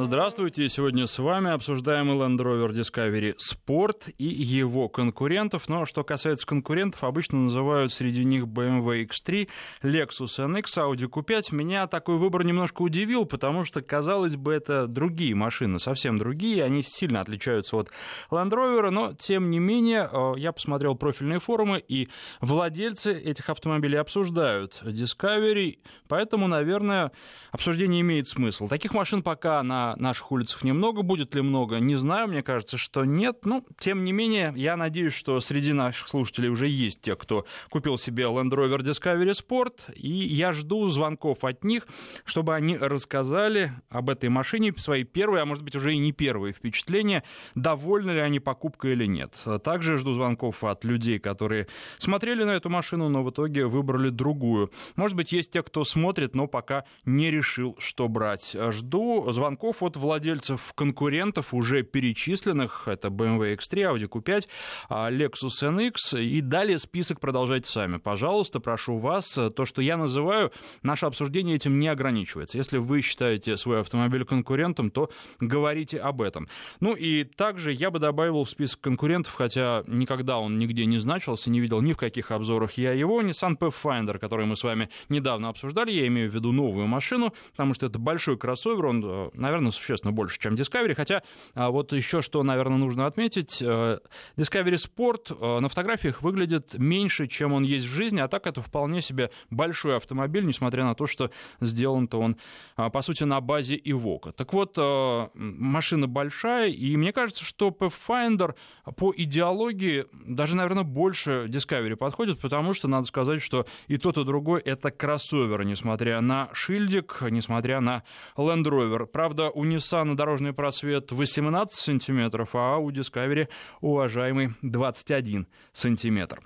Здравствуйте, сегодня с вами обсуждаем Land Rover Discovery Sport и его конкурентов. Но что касается конкурентов, обычно называют среди них BMW X3, Lexus NX, Audi Q5. Меня такой выбор немножко удивил, потому что, казалось бы, это другие машины, совсем другие, они сильно отличаются от Land Rover, но, тем не менее, э, я посмотрел профильные форумы, и владельцы этих автомобилей обсуждают Discovery, поэтому, наверное, обсуждение имеет смысл. Таких машин пока на наших улицах немного. Будет ли много, не знаю. Мне кажется, что нет. Ну, тем не менее, я надеюсь, что среди наших слушателей уже есть те, кто купил себе Land Rover Discovery Sport. И я жду звонков от них, чтобы они рассказали об этой машине свои первые, а может быть уже и не первые впечатления, довольны ли они покупкой или нет. Также жду звонков от людей, которые смотрели на эту машину, но в итоге выбрали другую. Может быть, есть те, кто смотрит, но пока не решил, что брать. Жду звонков от владельцев конкурентов, уже перечисленных. Это BMW X3, Audi Q5, а, Lexus NX. И далее список продолжайте сами. Пожалуйста, прошу вас. То, что я называю, наше обсуждение этим не ограничивается. Если вы считаете свой автомобиль конкурентом, то говорите об этом. Ну и также я бы добавил в список конкурентов, хотя никогда он нигде не значился, не видел ни в каких обзорах я его, Nissan Pathfinder, который мы с вами недавно обсуждали. Я имею в виду новую машину, потому что это большой кроссовер, он, э, наверное, наверное, существенно больше, чем Discovery. Хотя а, вот еще что, наверное, нужно отметить. Э, Discovery Sport э, на фотографиях выглядит меньше, чем он есть в жизни, а так это вполне себе большой автомобиль, несмотря на то, что сделан-то он, а, по сути, на базе Evoque. Так вот, э, машина большая, и мне кажется, что Pathfinder по идеологии даже, наверное, больше Discovery подходит, потому что надо сказать, что и тот, и другой — это кроссовер, несмотря на шильдик, несмотря на Land Rover. Правда, у Nissan дорожный просвет 18 сантиметров, а у Discovery, уважаемый, 21 сантиметр.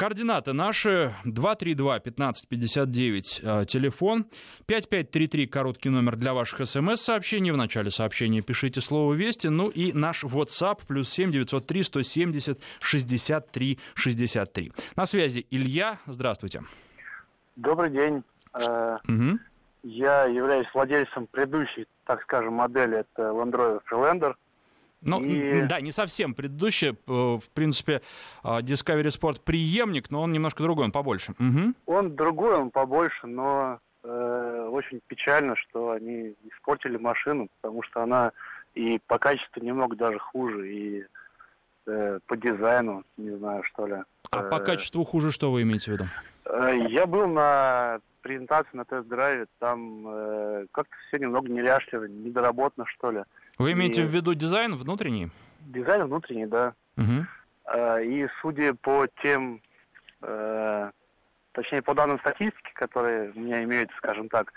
Координаты наши 232-1559, э, телефон, 5533, короткий номер для ваших смс-сообщений. В начале сообщения пишите слово «Вести». Ну и наш WhatsApp, плюс 7 903 170 63 63. На связи Илья, здравствуйте. Добрый день. Угу. Я являюсь владельцем предыдущей, так скажем, модели, это Land Rover Freelander. Ну, и... да, не совсем предыдущая. Э, в принципе, а, Discovery Sport преемник, но он немножко другой, он побольше. Угу. Он другой, он побольше, но э, очень печально, что они испортили машину, потому что она и по качеству немного даже хуже, и э, по дизайну, не знаю, что ли. А э, по качеству хуже что вы имеете в виду? Э, я был на презентации на тест-драйве, там э, как-то все немного неряшливо, недоработано, что ли. Вы имеете и... в виду дизайн внутренний? Дизайн внутренний, да. Угу. Э, и судя по тем, э, точнее, по данным статистики, которые у меня имеются, скажем так,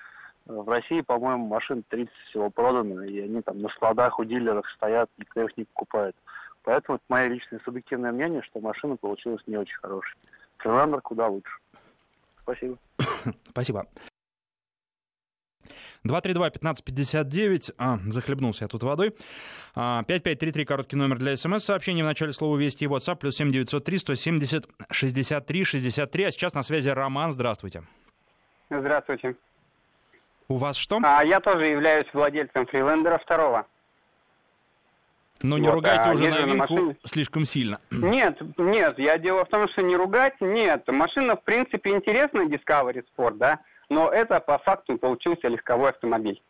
в России, по-моему, машин 30 всего продано, и они там на складах у дилеров стоят, никто их не покупает. Поэтому это мое личное субъективное мнение, что машина получилась не очень хорошей. Фриландер куда лучше. Спасибо. Спасибо. 232-1559. А, захлебнулся я тут водой. 5533, а, короткий номер для смс-сообщений. В начале слова «Вести» и WhatsApp. Плюс 7903 170 63 63. А сейчас на связи Роман. Здравствуйте. Здравствуйте. У вас что? А, я тоже являюсь владельцем фрилендера второго. Но не вот, ругайте а уже новинку машине... слишком сильно. Нет, нет, я дело в том, что не ругать, нет. Машина, в принципе, интересная, Discovery Sport, да, но это по факту получился легковой автомобиль.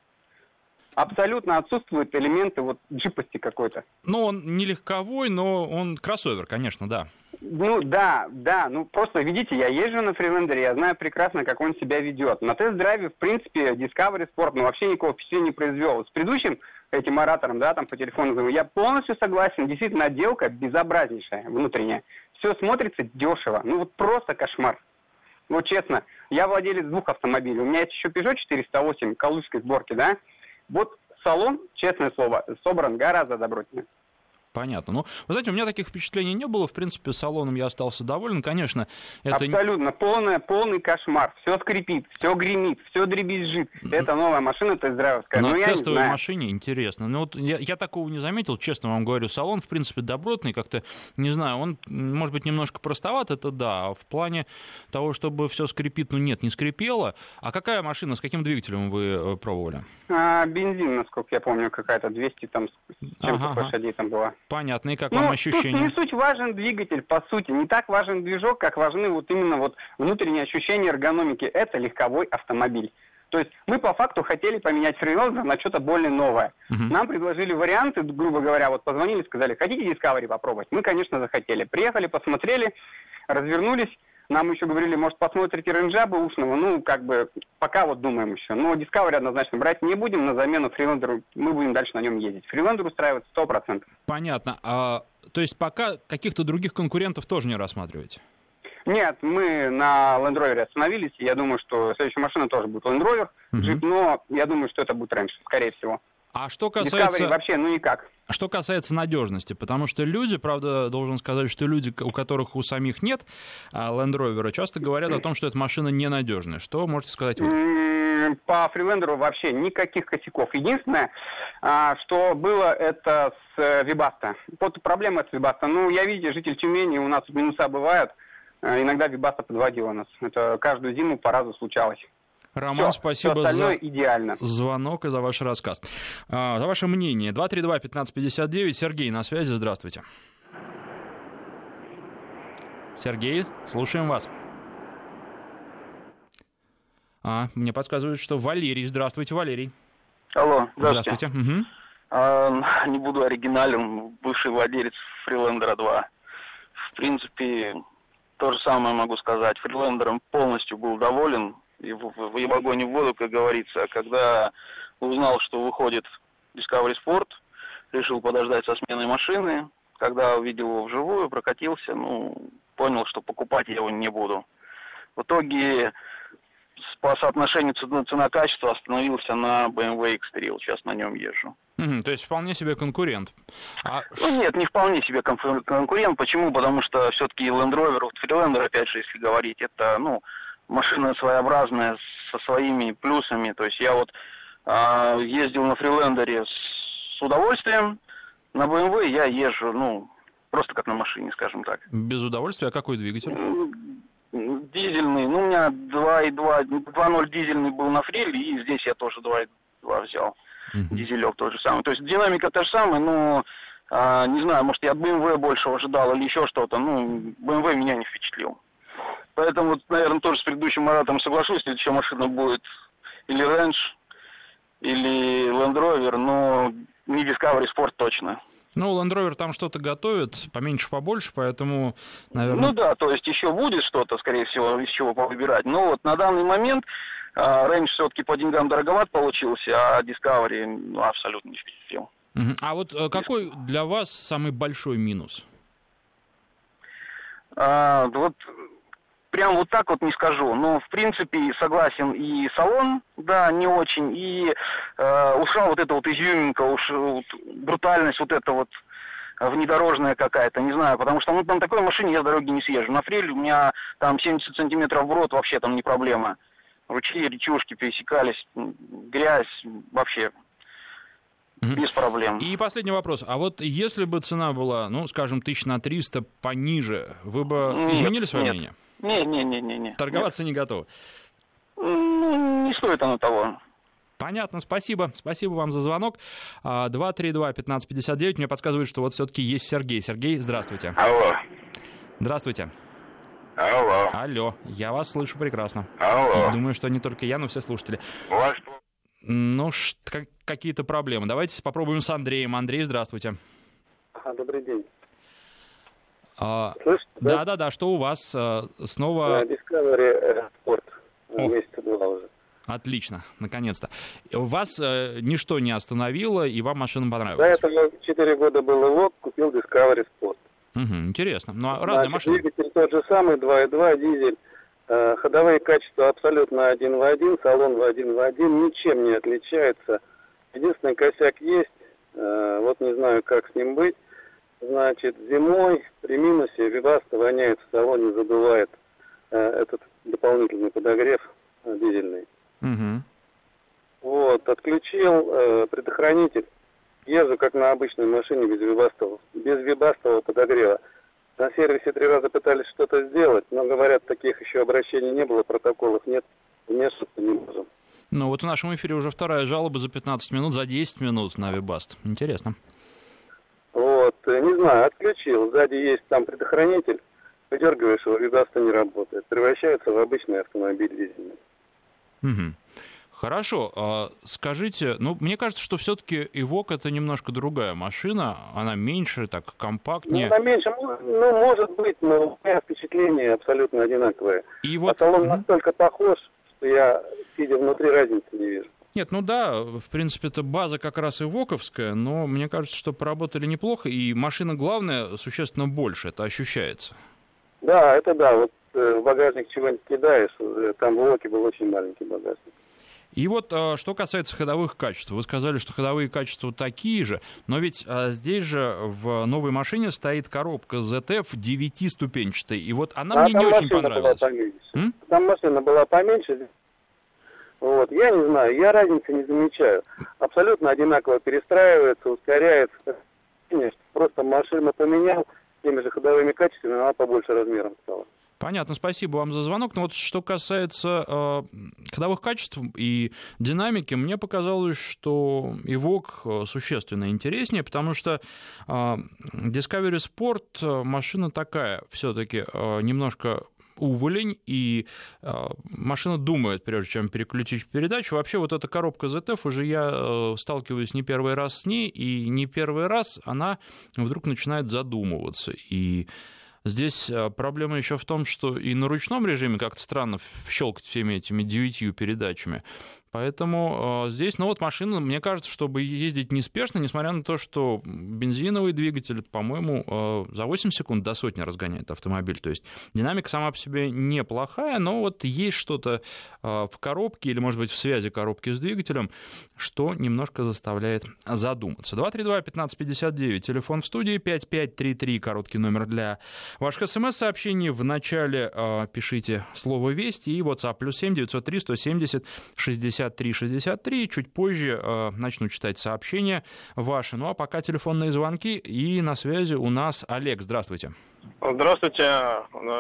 Абсолютно отсутствуют элементы вот джипости какой-то. Ну, он не легковой, но он кроссовер, конечно, да. Ну, да, да, ну просто, видите, я езжу на фрилендере, я знаю прекрасно, как он себя ведет. На тест-драйве, в принципе, Discovery Sport, ну, вообще никакого впечатления не произвел. С предыдущим этим оратором, да, там по телефону, я полностью согласен, действительно, отделка безобразнейшая, внутренняя. Все смотрится дешево, ну вот просто кошмар. Ну, честно, я владелец двух автомобилей. У меня есть еще Peugeot 408 калужской сборки, да. Вот салон, честное слово, собран гораздо добротнее. Понятно. Ну, вы знаете, у меня таких впечатлений не было. В принципе, салоном я остался доволен. Конечно, это... Абсолютно. Полная, полный кошмар. Все скрипит, все гремит, все дребезжит. Это новая машина тест-драйверская. На ну, тестовой машине интересно. Ну, вот я, я такого не заметил, честно вам говорю. Салон, в принципе, добротный. Как-то, не знаю, он, может быть, немножко простоват, это да. А в плане того, чтобы все скрипит, ну, нет, не скрипело. А какая машина, с каким двигателем вы э, пробовали? А, бензин, насколько я помню, какая-то 200 там с чем-то ага, лошадей там была. Понятно. И как ну, вам ощущения? Тут не суть важен двигатель, по сути. Не так важен движок, как важны вот именно вот внутренние ощущения эргономики. Это легковой автомобиль. То есть мы по факту хотели поменять фрилендер на что-то более новое. Uh-huh. Нам предложили варианты, грубо говоря, вот позвонили, сказали, хотите Discovery попробовать? Мы, конечно, захотели. Приехали, посмотрели, развернулись, нам еще говорили, может, посмотрите ренджа ушного. Ну, как бы, пока вот думаем еще. Но Discovery однозначно брать не будем. На замену фрилендеру мы будем дальше на нем ездить. Фрилендер устраивает 100%. Понятно. А, то есть пока каких-то других конкурентов тоже не рассматриваете? Нет, мы на Land Rover остановились. Я думаю, что следующая машина тоже будет Land Rover, uh-huh. но я думаю, что это будет раньше, скорее всего. А что касается... Discovery вообще, ну никак. Что касается надежности, потому что люди, правда, должен сказать, что люди, у которых у самих нет а, Land Rover, часто говорят о том, что эта машина ненадежная. Что можете сказать вы? По фрилендеру вообще никаких косяков. Единственное, а, что было, это с Вибаста. Вот проблема с Вибаста. Ну, я, видите, житель Тюмени, у нас минуса бывают. А, иногда Вибаста подводила нас. Это каждую зиму по разу случалось. Роман, все, спасибо все за идеально. звонок и за ваш рассказ. А, за ваше мнение. 232-1559. Сергей на связи. Здравствуйте. Сергей, слушаем вас. А, мне подсказывают, что Валерий. Здравствуйте, Валерий. Алло, здравствуйте. здравствуйте. Угу. А, не буду оригинален, бывший владелец Фрилендера 2. В принципе, то же самое могу сказать. Фрилендером полностью был доволен и в, в, в огонь и в воду, как говорится. Когда узнал, что выходит Discovery Sport, решил подождать со сменой машины. Когда увидел его вживую, прокатился, ну, понял, что покупать я его не буду. В итоге по соотношению цена-качество остановился на BMW X3, вот сейчас на нем езжу. Mm-hmm, то есть вполне себе конкурент. А... Ну нет, не вполне себе конкурент. Почему? Потому что все-таки Land Rover, Freelander, опять же, если говорить, это, ну, машина своеобразная, со своими плюсами. То есть я вот э, ездил на фрилендере с удовольствием, на BMW я езжу, ну, просто как на машине, скажем так. Без удовольствия? А какой двигатель? Дизельный. Ну, у меня 2.2, 2.0 дизельный был на фриле, и здесь я тоже 2.2 взял. Uh-huh. Дизелек тот же самый. То есть динамика та же самая, но а, не знаю, может, я от BMW больше ожидал или еще что-то. Ну, BMW меня не впечатлил. Поэтому, вот, наверное, тоже с предыдущим Маратом соглашусь, следующая машина будет или Range, или Land Rover, но не Discovery Sport точно. Ну, Land Rover там что-то готовит, поменьше, побольше, поэтому, наверное... Ну да, то есть еще будет что-то, скорее всего, из чего повыбирать. Но вот на данный момент а, Range все-таки по деньгам дороговат получился, а Discovery ну, абсолютно не впечатлил. А вот э, какой для вас самый большой минус? А, вот прям вот так вот не скажу. Но, в принципе, согласен и салон, да, не очень, и э, ушла вот эта вот изюминка, уж вот, брутальность вот эта вот внедорожная какая-то, не знаю, потому что ну, на такой машине я с дороги не съезжу. На фреле у меня там 70 сантиметров в рот, вообще там не проблема. Ручьи, речушки пересекались, грязь, вообще без проблем. И последний вопрос. А вот если бы цена была, ну, скажем, тысяч на 300 пониже, вы бы нет, изменили свое нет. мнение? Не-не-не-не. Торговаться Нет. не готовы? Ну, не стоит оно того. Понятно, спасибо. Спасибо вам за звонок. 232-1559. Мне подсказывают, что вот все-таки есть Сергей. Сергей, здравствуйте. Алло. Здравствуйте. Алло. Алло. Я вас слышу прекрасно. Алло. Думаю, что не только я, но все слушатели. У вас... Ну, какие-то проблемы. Давайте попробуем с Андреем. Андрей, здравствуйте. А, добрый день. А, Слышите, да? да, да, да. Что у вас а, снова? Да, Discovery Sport. О. Месяца два уже. Отлично, наконец-то. Вас э, ничто не остановило, и вам машина понравилась? До этого 4 года был ИЛОК, купил Discovery Sport. Угу, интересно. Ну, а разные машины? Двигатель тот же самый, 2.2, дизель. Э, ходовые качества абсолютно один в один, салон в один в один, ничем не отличается. Единственный косяк есть, э, вот не знаю, как с ним быть. Значит, зимой при минусе Виваста воняет в салоне, задувает э, этот дополнительный подогрев э, дизельный. Угу. Вот, отключил э, предохранитель. Езжу как на обычной машине без вибастового, без вибастового подогрева. На сервисе три раза пытались что-то сделать, но, говорят, таких еще обращений не было, протоколов нет, вмешиваться не можем. Ну вот в нашем эфире уже вторая жалоба за 15 минут, за 10 минут на Вибаст. Интересно. Вот, э, не знаю, отключил. Сзади есть там предохранитель. Выдергиваешь его, Вибаста не работает. Превращается в обычный автомобиль дизельный. Угу. Хорошо, а скажите, ну, мне кажется, что все-таки Ивок это немножко другая машина, она меньше, так компактнее. Ну, она меньше, ну, может быть, но у меня впечатление абсолютно одинаковое. И вот... А салон настолько похож, что я, сидя внутри, разницы не вижу. Нет, ну да, в принципе, это база как раз и воковская, но мне кажется, что поработали неплохо, и машина, главное, существенно больше, это ощущается. Да, это да, вот э, в багажник чего-нибудь кидаешь, там в Воке был очень маленький багажник. И вот а, что касается ходовых качеств. Вы сказали, что ходовые качества такие же, но ведь а, здесь же в новой машине стоит коробка ZF 9-ступенчатая, и вот она а мне не очень понравилась. Там машина была поменьше, вот, я не знаю, я разницы не замечаю. Абсолютно одинаково перестраивается, ускоряется. Просто машину поменял, теми же ходовыми качествами, она побольше размером стала. Понятно, спасибо вам за звонок. Но вот что касается э, ходовых качеств и динамики, мне показалось, что Evoque э, существенно интереснее, потому что э, Discovery Sport э, машина такая, все-таки э, немножко уволень, и э, машина думает, прежде чем переключить передачу. Вообще вот эта коробка ZF, уже я э, сталкиваюсь не первый раз с ней, и не первый раз она вдруг начинает задумываться. И Здесь а, проблема еще в том, что и на ручном режиме как-то странно щелкать всеми этими девятью передачами. Поэтому э, здесь, ну вот машина, мне кажется, чтобы ездить неспешно, несмотря на то, что бензиновый двигатель, по-моему, э, за 8 секунд до сотни разгоняет автомобиль. То есть динамика сама по себе неплохая, но вот есть что-то э, в коробке или, может быть, в связи коробки с двигателем, что немножко заставляет задуматься. 232-1559, телефон в студии, 5533, короткий номер для ваших смс-сообщений. В начале э, пишите слово «Вести» и WhatsApp плюс 7 903 170 60 6363. Чуть позже э, начну читать сообщения ваши. Ну а пока телефонные звонки. И на связи у нас Олег. Здравствуйте. Здравствуйте.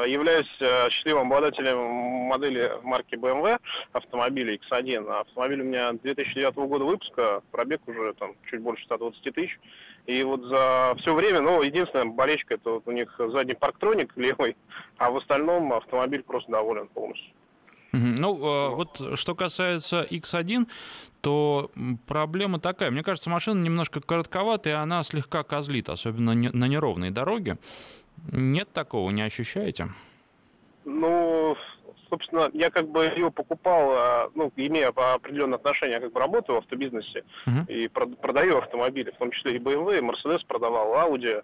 Являюсь э, счастливым обладателем модели марки BMW автомобиля X1. Автомобиль у меня 2009 года выпуска, пробег уже там чуть больше 120 тысяч. И вот за все время, ну, единственная болечка, это вот у них задний парктроник левый, а в остальном автомобиль просто доволен полностью. Ну, э, вот что касается X1, то проблема такая. Мне кажется, машина немножко коротковатая, и она слегка козлит, особенно на неровной дороге. Нет такого, не ощущаете? Ну, собственно, я как бы ее покупал, а, ну, имея определенное отношение, я как бы работаю в автобизнесе uh-huh. и продаю автомобили, в том числе и BMW, и Mercedes продавал, Audi,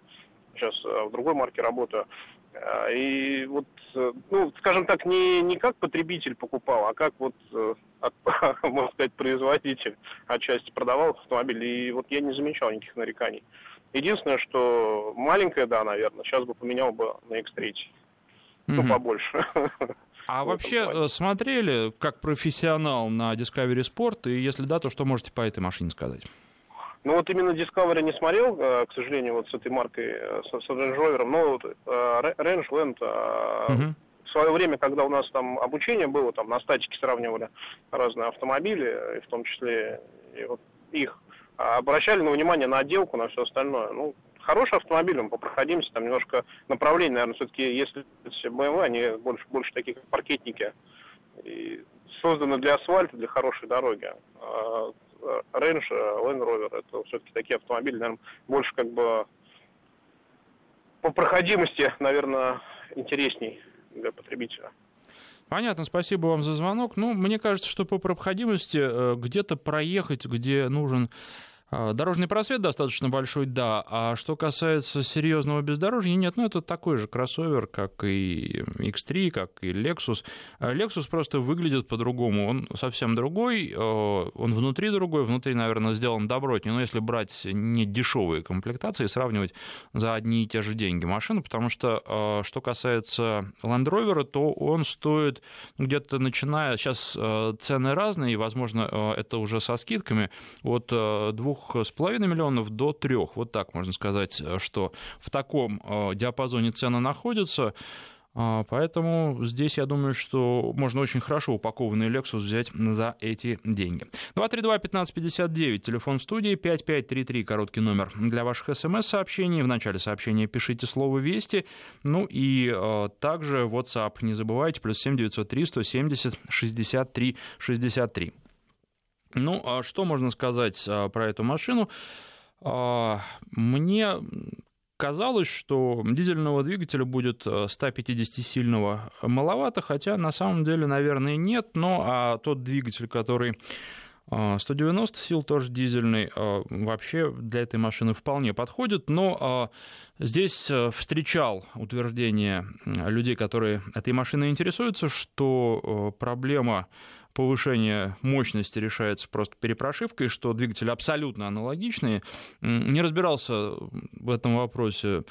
сейчас э, в другой марке работаю. А, и вот, э, ну, скажем так, не, не как потребитель покупал, а как вот, э, от, можно сказать, производитель отчасти продавал автомобиль. И вот я не замечал никаких нареканий. Единственное, что маленькая, да, наверное, сейчас бы поменял бы на X3. Ну, побольше. А вообще смотрели как профессионал на Discovery Sport? И если да, то что можете по этой машине сказать? Ну вот именно Discovery не смотрел, э, к сожалению, вот с этой маркой, э, с, с Range Rover, но вот, э, Range Land угу. в свое время, когда у нас там обучение было, там на статике сравнивали разные автомобили, и в том числе и вот их, обращали на внимание на отделку, на все остальное. Ну, хороший автомобиль, мы попроходимся, там немножко направление, наверное, все-таки, если BMW, они больше, больше такие, как паркетники, и созданы для асфальта, для хорошей дороги. А Range, Land Rover, это все-таки такие автомобили, наверное, больше как бы по проходимости, наверное, интересней для потребителя. Понятно, спасибо вам за звонок. Ну, мне кажется, что по проходимости э, где-то проехать, где нужен дорожный просвет достаточно большой, да. А что касается серьезного бездорожья, нет, ну это такой же кроссовер, как и X3, как и Lexus. А Lexus просто выглядит по-другому. Он совсем другой, а, он внутри другой, внутри, наверное, сделан добротнее. Но если брать не дешевые комплектации, сравнивать за одни и те же деньги машину, потому что что касается Land Rover, то он стоит где-то начиная, сейчас цены разные, и, возможно, это уже со скидками, от двух 2,5 миллионов до 3. Вот так можно сказать, что в таком э, диапазоне цены находятся. А, поэтому здесь, я думаю, что можно очень хорошо упакованный Lexus взять за эти деньги. 232-1559, телефон студии, 5533, короткий номер для ваших смс-сообщений. В начале сообщения пишите слово «Вести». Ну и э, также WhatsApp, не забывайте, плюс 7903 170 63 63. Ну, а что можно сказать а, про эту машину? А, мне казалось, что дизельного двигателя будет 150-сильного э, маловато, хотя на самом деле, наверное, нет. Но а тот двигатель, который 190 сил, тоже дизельный, вообще для этой машины вполне подходит, но здесь э, встречал утверждение людей, которые этой машиной интересуются, что э, проблема повышение мощности решается просто перепрошивкой, что двигатели абсолютно аналогичные. Не разбирался в этом вопросе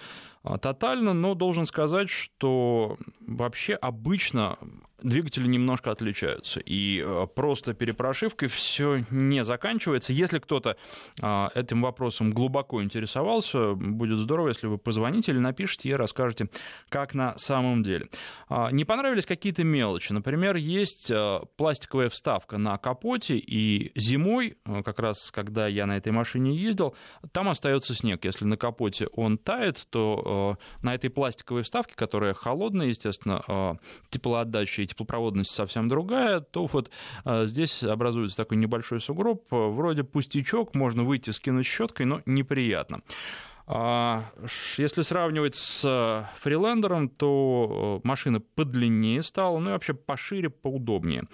тотально, но должен сказать, что вообще обычно двигатели немножко отличаются. И э, просто перепрошивкой все не заканчивается. Если кто-то а, этим вопросом глубоко интересовался, будет здорово, если вы позвоните или напишите и расскажете, как на самом деле. А, не понравились какие-то мелочи. Например, есть пластиковая вставка на капоте, и зимой, как раз когда я на этой машине ездил, там остается снег. Если на капоте он тает, то на этой пластиковой вставке, которая холодная, естественно, теплоотдача теплопроводность совсем другая, то вот а, здесь образуется такой небольшой сугроб, вроде пустячок, можно выйти, скинуть щеткой, но неприятно. А, если сравнивать с фрилендером, то машина подлиннее стала, ну и вообще пошире, поудобнее.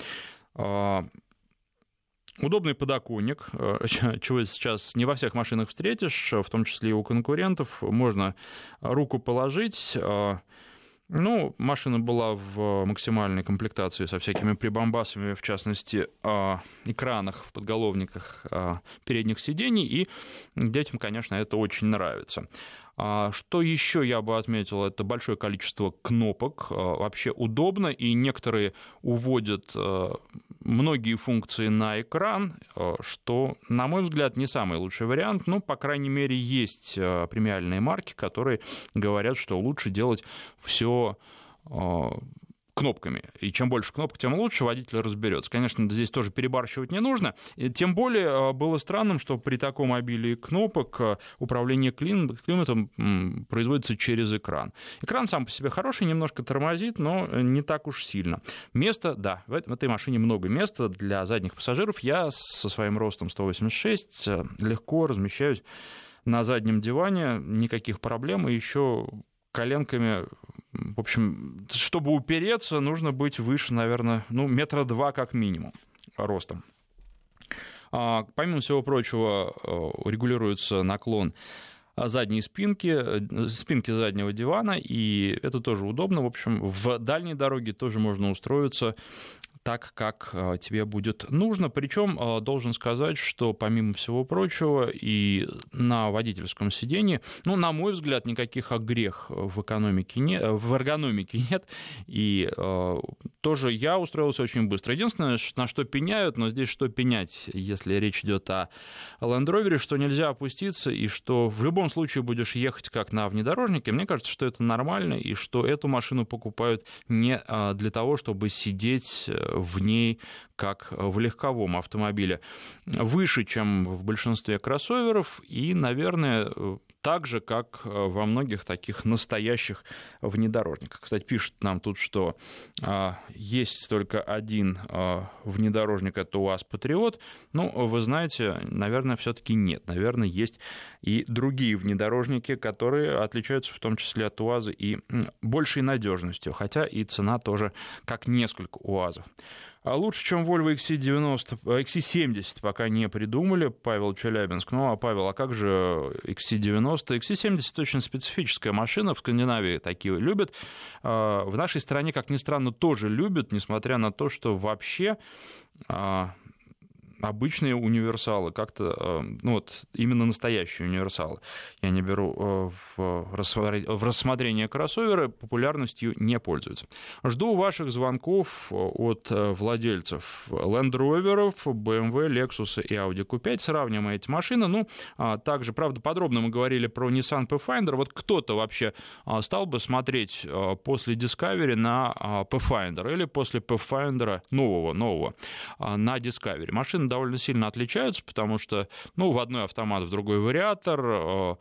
Удобный подоконник, чего сейчас не во всех машинах встретишь, в том числе и у конкурентов. Можно руку положить, ну, машина была в максимальной комплектации со всякими прибамбасами, в частности, экранах в подголовниках передних сидений, и детям, конечно, это очень нравится. А что еще я бы отметил, это большое количество кнопок. А, вообще удобно, и некоторые уводят а, многие функции на экран, что, на мой взгляд, не самый лучший вариант. Но, по крайней мере, есть премиальные марки, которые говорят, что лучше делать все кнопками. И чем больше кнопок, тем лучше водитель разберется. Конечно, здесь тоже перебарщивать не нужно. Тем более а, было странным, что при таком обилии кнопок а, управление климатом производится через экран. Экран сам по себе хороший, немножко тормозит, но не так уж сильно. Места, да, в этой машине много места для задних пассажиров. Я со своим ростом 186 а, легко размещаюсь на заднем диване, никаких проблем, и еще коленками в общем, чтобы упереться, нужно быть выше, наверное, ну, метра два как минимум ростом. А, помимо всего прочего, э, регулируется наклон задней спинки, э, спинки заднего дивана, и это тоже удобно. В общем, в дальней дороге тоже можно устроиться так, как э, тебе будет нужно. Причем э, должен сказать, что помимо всего прочего и на водительском сидении, ну, на мой взгляд, никаких огрех в экономике нет, в эргономике нет. И э, тоже я устроился очень быстро. Единственное, на что пеняют, но здесь что пенять, если речь идет о Land Rover, что нельзя опуститься и что в любом случае будешь ехать как на внедорожнике. Мне кажется, что это нормально и что эту машину покупают не для того, чтобы сидеть в ней, как в легковом автомобиле, выше, чем в большинстве кроссоверов, и, наверное, так же, как во многих таких настоящих внедорожниках. Кстати, пишут нам тут, что а, есть только один а, внедорожник, это УАЗ Патриот. Ну, вы знаете, наверное, все-таки нет. Наверное, есть и другие внедорожники, которые отличаются в том числе от УАЗа и большей надежностью, хотя и цена тоже как несколько УАЗов. А лучше, чем Volvo XC90, XC70 пока не придумали, Павел Челябинск. Ну, а Павел, а как же XC90? XC70 очень специфическая машина, в Скандинавии такие любят. А, в нашей стране, как ни странно, тоже любят, несмотря на то, что вообще а, обычные универсалы, как-то, э, ну вот, именно настоящие универсалы. Я не беру э, в рассмотрение кроссоверы, популярностью не пользуются. Жду ваших звонков э, от владельцев Land Rover, BMW, Lexus и Audi Q5. Сравним эти машины. Ну, а также, правда, подробно мы говорили про Nissan Pathfinder. Вот кто-то вообще стал бы смотреть после Discovery на Pathfinder или после Pathfinder нового, нового на Discovery. Машина довольно сильно отличаются, потому что, ну, в одной автомат, в другой вариатор, э,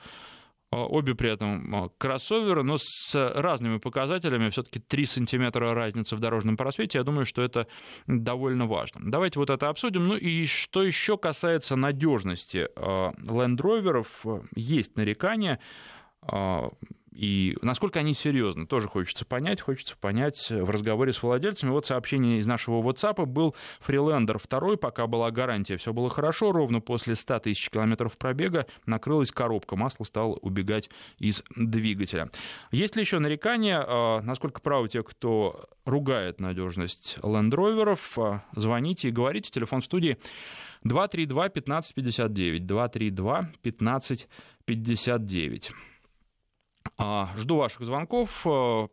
э, обе при этом э, кроссоверы, но с разными показателями, все-таки 3 сантиметра разницы в дорожном просвете, я думаю, что это довольно важно. Давайте вот это обсудим. Ну и что еще касается надежности Land Rover, есть нарекания, и насколько они серьезны, тоже хочется понять. Хочется понять в разговоре с владельцами. Вот сообщение из нашего WhatsApp был Фрилендер второй, пока была гарантия, все было хорошо. Ровно после 100 тысяч километров пробега накрылась коробка, масло стало убегать из двигателя. Есть ли еще нарекания? А, насколько правы те, кто ругает надежность лендроверов? А, звоните и говорите. Телефон в студии 232 1559. 232 1559. А, жду ваших звонков. А,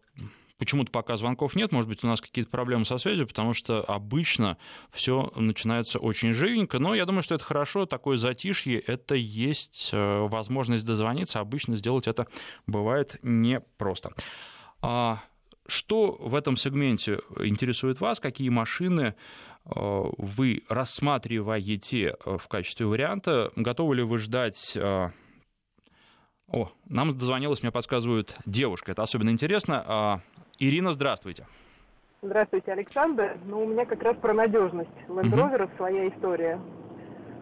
почему-то пока звонков нет, может быть, у нас какие-то проблемы со связью, потому что обычно все начинается очень живенько, но я думаю, что это хорошо, такое затишье, это есть э, возможность дозвониться, обычно сделать это бывает непросто. А, что в этом сегменте интересует вас, какие машины э, вы рассматриваете в качестве варианта, готовы ли вы ждать э, о, нам дозвонилась, мне подсказывают, девушка. Это особенно интересно. А, Ирина, здравствуйте. Здравствуйте, Александр. Ну, у меня как раз про надежность Land Rover угу. своя история.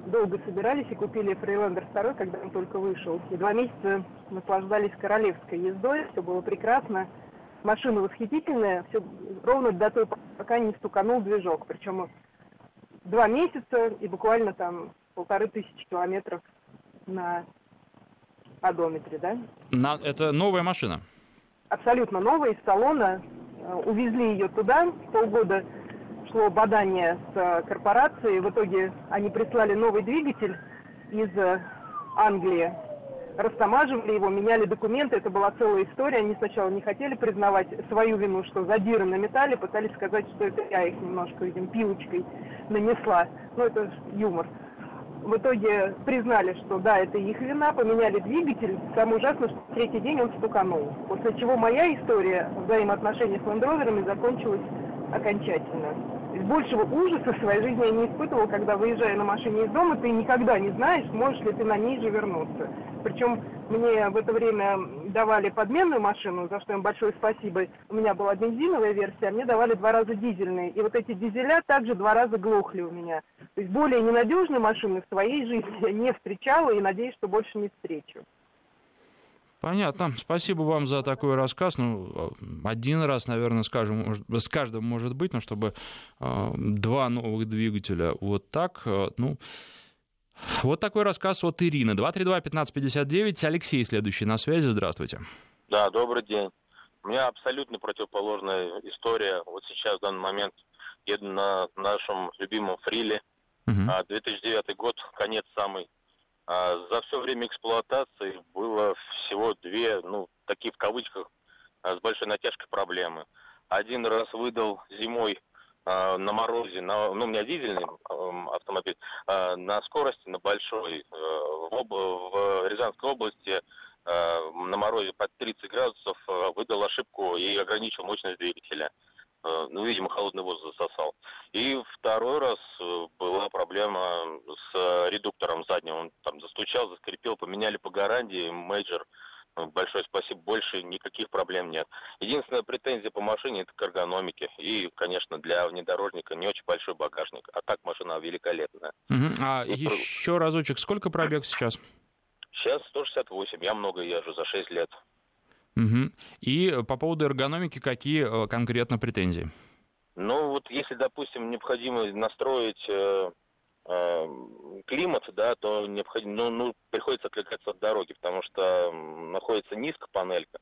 Долго собирались и купили Freelander 2, когда он только вышел. И два месяца наслаждались королевской ездой, все было прекрасно. Машина восхитительная, все ровно до той, пока не стуканул движок. Причем два месяца и буквально там полторы тысячи километров на одометре, да? На, это новая машина? Абсолютно новая, из салона. Э, увезли ее туда, полгода шло бадание с э, корпорацией. В итоге они прислали новый двигатель из э, Англии. Растамаживали его, меняли документы, это была целая история. Они сначала не хотели признавать свою вину, что задиры на металле, пытались сказать, что это я их немножко, видим, пилочкой нанесла. Ну, это юмор в итоге признали, что да, это их вина, поменяли двигатель. Самое ужасное, что третий день он стуканул. После чего моя история взаимоотношений с лендроверами закончилась окончательно. Большего ужаса в своей жизни я не испытывал, когда выезжая на машине из дома, ты никогда не знаешь, сможешь ли ты на ней же вернуться. Причем мне в это время давали подменную машину, за что им большое спасибо. У меня была бензиновая версия, а мне давали два раза дизельные. И вот эти дизеля также два раза глохли у меня. То есть более ненадежной машины в своей жизни я не встречала и надеюсь, что больше не встречу. Понятно. Спасибо вам за такой рассказ. Ну, один раз, наверное, скажем, может, с каждым может быть, но чтобы э, два новых двигателя вот так, э, ну, вот такой рассказ от Ирины. 232-1559. Алексей, следующий на связи. Здравствуйте. Да, добрый день. У меня абсолютно противоположная история. Вот сейчас, в данный момент, еду на нашем любимом фриле. Угу. 2009 год, конец самый. А, за все время эксплуатации было всего две, ну, такие в кавычках, а, с большой натяжкой проблемы. Один раз выдал зимой а, на морозе, на, ну, у меня дизельный автомобиль, на скорости, на большой, э, в, об, в Рязанской области на морозе под 30 градусов выдал ошибку и ограничил мощность двигателя. Э, ну, видимо, холодный воздух засосал. И второй раз э, была проблема с редуктором задним. Он там застучал, заскрипел, поменяли по гарантии, Major. Э, большое спасибо, больше никаких проблем нет. Единственная претензия по машине это к эргономике. И, конечно, для внедорожника не очень большой багажник. А так машина великолепная. Угу. А и еще про... разочек, сколько пробег сейчас? Сейчас 168. Я много езжу за 6 лет. Угу. И по поводу эргономики какие э, конкретно претензии? Ну, вот если, допустим, необходимо настроить э, э, климат, да, то необходимо, ну, ну, приходится отвлекаться от дороги, потому что находится низко панелька,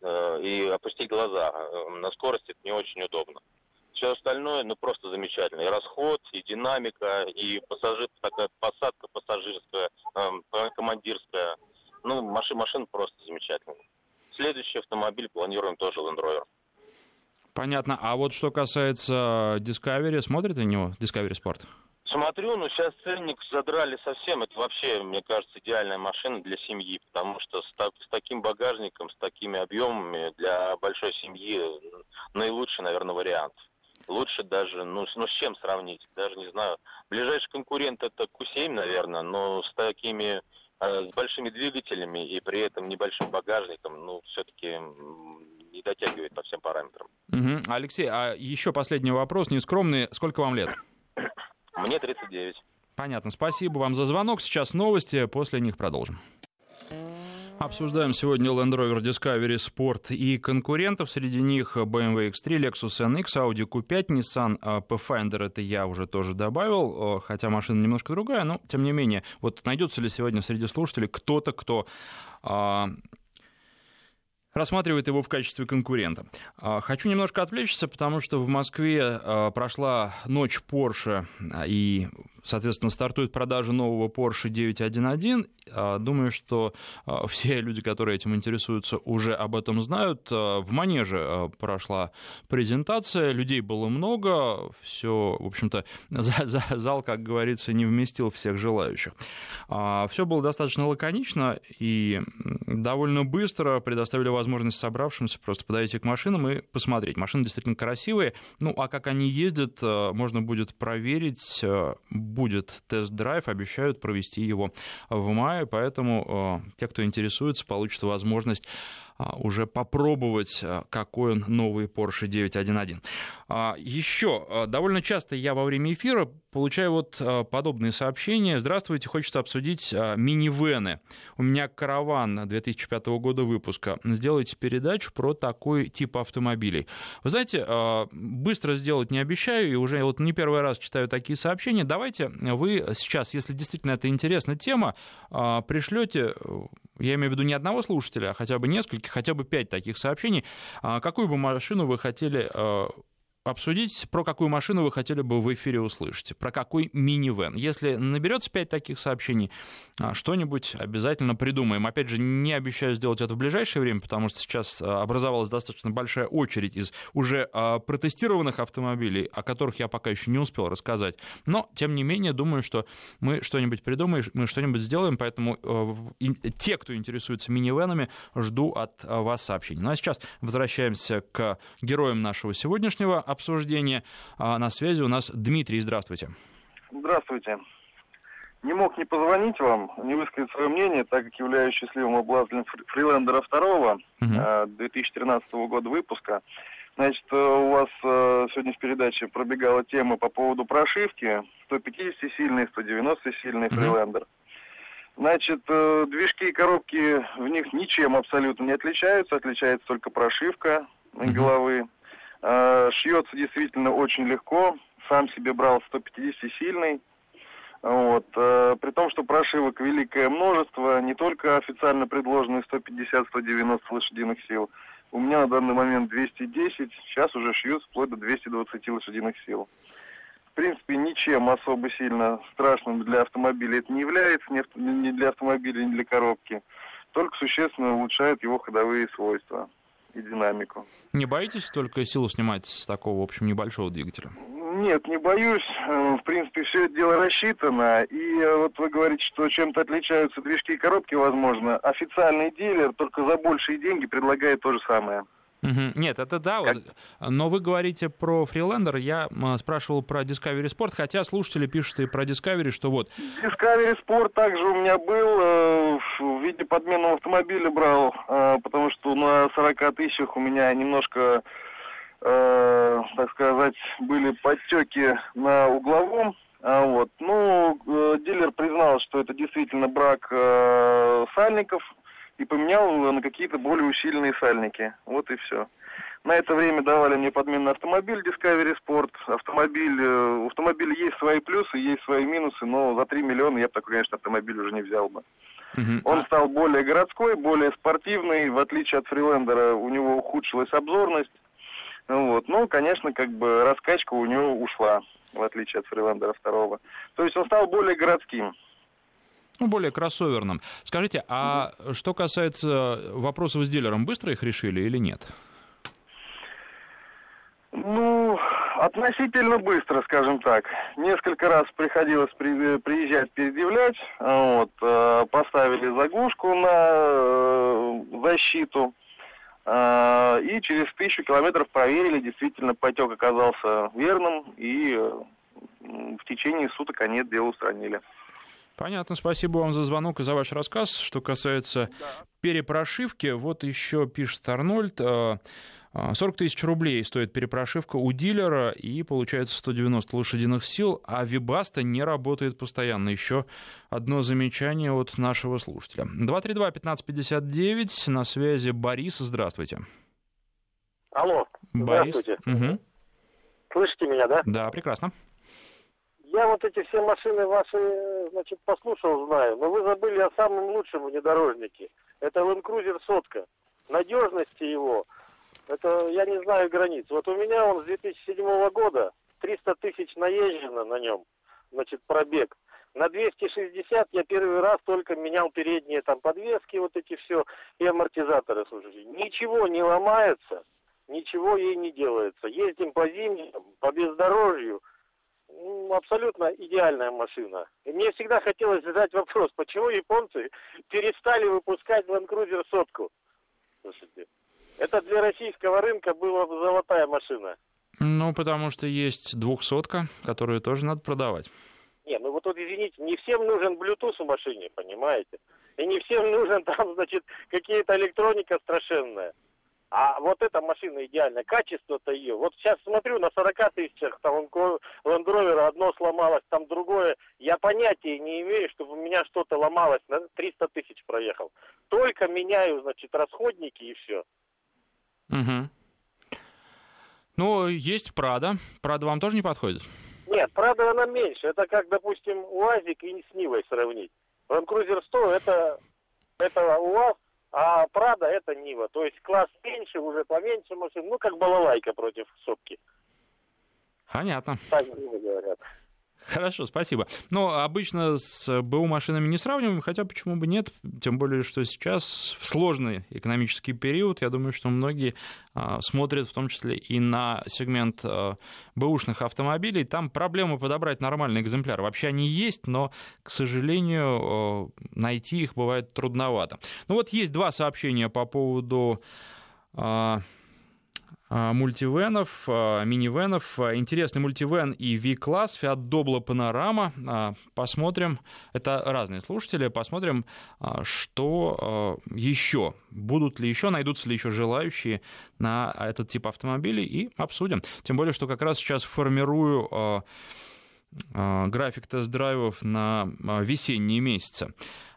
э, и опустить глаза э, на скорости это не очень удобно. Все остальное, ну, просто замечательно. И расход, и динамика, и пассажир, такая посадка пассажирская, э, командирская. Ну, машин, машина просто замечательная. Следующий автомобиль планируем тоже Land Rover. Понятно. А вот что касается Discovery, смотрите на него, Discovery Sport? Смотрю, но сейчас ценник задрали совсем. Это вообще, мне кажется, идеальная машина для семьи, потому что с, так, с таким багажником, с такими объемами для большой семьи наилучший, наверное, вариант. Лучше даже, ну, ну с чем сравнить? Даже не знаю. Ближайший конкурент это Q7, наверное, но с такими с большими двигателями и при этом небольшим багажником, ну, все-таки не дотягивает по всем параметрам. Угу. Алексей, а еще последний вопрос, нескромный. Сколько вам лет? Мне 39. Понятно. Спасибо вам за звонок. Сейчас новости, после них продолжим. Обсуждаем сегодня Land Rover Discovery Sport и конкурентов. Среди них BMW X3, Lexus NX, Audi Q5, Nissan Pathfinder. Это я уже тоже добавил, хотя машина немножко другая, но тем не менее. Вот найдется ли сегодня среди слушателей кто-то, кто а, рассматривает его в качестве конкурента. А, хочу немножко отвлечься, потому что в Москве а, прошла ночь Porsche, и соответственно, стартует продажа нового Porsche 911. А, думаю, что а, все люди, которые этим интересуются, уже об этом знают. А, в Манеже прошла презентация, людей было много, все, в общем-то, зал, как говорится, не вместил всех желающих. Все было достаточно лаконично и довольно быстро предоставили возможность собравшимся просто подойти к машинам и посмотреть. Машины действительно красивые, ну а как они ездят, можно будет проверить будет тест-драйв, обещают провести его в мае, поэтому э, те, кто интересуется, получат возможность а, уже попробовать, а, какой он новый Porsche 911. А, Еще довольно часто я во время эфира получаю вот подобные сообщения. Здравствуйте, хочется обсудить минивены. У меня караван 2005 года выпуска. Сделайте передачу про такой тип автомобилей. Вы знаете, быстро сделать не обещаю, и уже вот не первый раз читаю такие сообщения. Давайте вы сейчас, если действительно это интересная тема, пришлете я имею в виду не одного слушателя, а хотя бы нескольких, хотя бы пять таких сообщений, а какую бы машину вы хотели а, обсудить, про какую машину вы хотели бы в эфире услышать, про какой минивэн. Если наберется 5 таких сообщений, а, что-нибудь обязательно придумаем. Опять же, не обещаю сделать это в ближайшее время, потому что сейчас а, образовалась достаточно большая очередь из уже а, протестированных автомобилей, о которых я пока еще не успел рассказать. Но, тем не менее, думаю, что мы что-нибудь придумаем, мы что-нибудь сделаем, поэтому те, кто интересуется минивэнами, жду от вас сообщений. Ну а сейчас возвращаемся к героям нашего сегодняшнего обсуждения. А на связи у нас Дмитрий. Здравствуйте. Здравствуйте. Не мог не позвонить вам, не высказать свое мнение, так как являюсь счастливым обладателем фрилендера второго uh 2013 года выпуска. Значит, э, у вас э, сегодня в передаче пробегала тема по поводу прошивки 150-сильный, 190-сильный uh фрилендер. Значит, э, движки и коробки в них ничем абсолютно не отличаются, отличается только прошивка uh головы. Э, шьется действительно очень легко. Сам себе брал 150-сильный. Вот. Э, при том, что прошивок великое множество, не только официально предложенные 150-190 лошадиных сил. У меня на данный момент 210, сейчас уже шьют вплоть до 220 лошадиных сил. В принципе, ничем особо сильно страшным для автомобиля это не является, ни для автомобиля, ни для коробки. Только существенно улучшает его ходовые свойства и динамику. Не боитесь только силу снимать с такого, в общем, небольшого двигателя? Нет, не боюсь. Э, в принципе, все это дело рассчитано. И э, вот вы говорите, что чем-то отличаются движки и коробки, возможно. Официальный дилер только за большие деньги предлагает то же самое. Угу. Нет, это да, как... но вы говорите про фрилендер, я спрашивал про Discovery Sport, хотя слушатели пишут и про Discovery, что вот... Discovery Sport также у меня был, э, в виде подменного автомобиля брал, э, потому что на 40 тысячах у меня немножко, э, так сказать, были подтеки на угловом, а вот. Ну, дилер признал, что это действительно брак сальников, и поменял на какие-то более усиленные сальники. Вот и все. На это время давали мне подменный автомобиль Discovery Sport. Автомобиль, э, у автомобиля есть свои плюсы, есть свои минусы, но за 3 миллиона я бы такой, конечно, автомобиль уже не взял бы. Он стал более городской, более спортивный, в отличие от Фрилендера у него ухудшилась обзорность. Вот. Ну, конечно, как бы раскачка у него ушла, в отличие от Фрилендера второго. То есть он стал более городским. Ну, более кроссоверным. Скажите, а mm что касается вопросов с дилером, быстро их решили или нет? Ну, относительно быстро, скажем так. Несколько раз приходилось при, приезжать, предъявлять. Вот, э, поставили заглушку на э, защиту. Э, и через тысячу километров проверили, действительно потек оказался верным. И э, в течение суток они это дело устранили. Понятно, спасибо вам за звонок и за ваш рассказ. Что касается да. перепрошивки, вот еще пишет Арнольд. Э, 40 а, тысяч рублей стоит перепрошивка у дилера, и получается 190 лошадиных сил, а Вибаста не работает постоянно. Еще одно замечание от нашего слушателя. 232-1559, на связи Борис, здравствуйте. Алло, Борис. здравствуйте. Угу. Слышите меня, да? Да, прекрасно. Я вот эти все машины ваши, значит, послушал, знаю, но вы забыли о самом лучшем внедорожнике. Это Land Cruiser сотка. Надежности его – это я не знаю границ. Вот у меня он с 2007 года, 300 тысяч наезжено на нем, значит, пробег. На 260 я первый раз только менял передние там подвески, вот эти все, и амортизаторы, слушайте. Ничего не ломается, ничего ей не делается. Ездим по зимним, по бездорожью. Ну, абсолютно идеальная машина. И мне всегда хотелось задать вопрос, почему японцы перестали выпускать Land Cruiser сотку? Слушайте. Это для российского рынка была золотая машина. Ну, потому что есть двухсотка, которую тоже надо продавать. Не, ну вот тут, извините, не всем нужен Bluetooth в машине, понимаете? И не всем нужен там, значит, какие-то электроника страшенная. А вот эта машина идеальная, качество-то ее. Вот сейчас смотрю, на 40 тысячах там Land Rover одно сломалось, там другое. Я понятия не имею, чтобы у меня что-то ломалось, на 300 тысяч проехал. Только меняю, значит, расходники и все. Угу. Ну, есть Прада. Прада вам тоже не подходит? Нет, Прада она меньше. Это как, допустим, УАЗик и с Нивой сравнить. Land Cruiser 100 это, это УАЗ, а Прада это Нива. То есть класс меньше, уже поменьше машин. Ну, как балалайка против сопки. Понятно. Так говорят. Хорошо, спасибо. Но обычно с БУ машинами не сравниваем, хотя почему бы нет, тем более, что сейчас в сложный экономический период, я думаю, что многие а, смотрят в том числе и на сегмент а, бэушных автомобилей. Там проблемы подобрать нормальный экземпляр. Вообще они есть, но, к сожалению, а, найти их бывает трудновато. Ну вот есть два сообщения по поводу мультивенов, а, минивенов. Интересный мультивен и V-класс, Fiat Doblo Panorama. А, посмотрим, это разные слушатели, посмотрим, что еще, будут ли еще, найдутся ли еще желающие на этот тип автомобилей и обсудим. Тем более, что как раз сейчас формирую график тест-драйвов на весенние месяцы.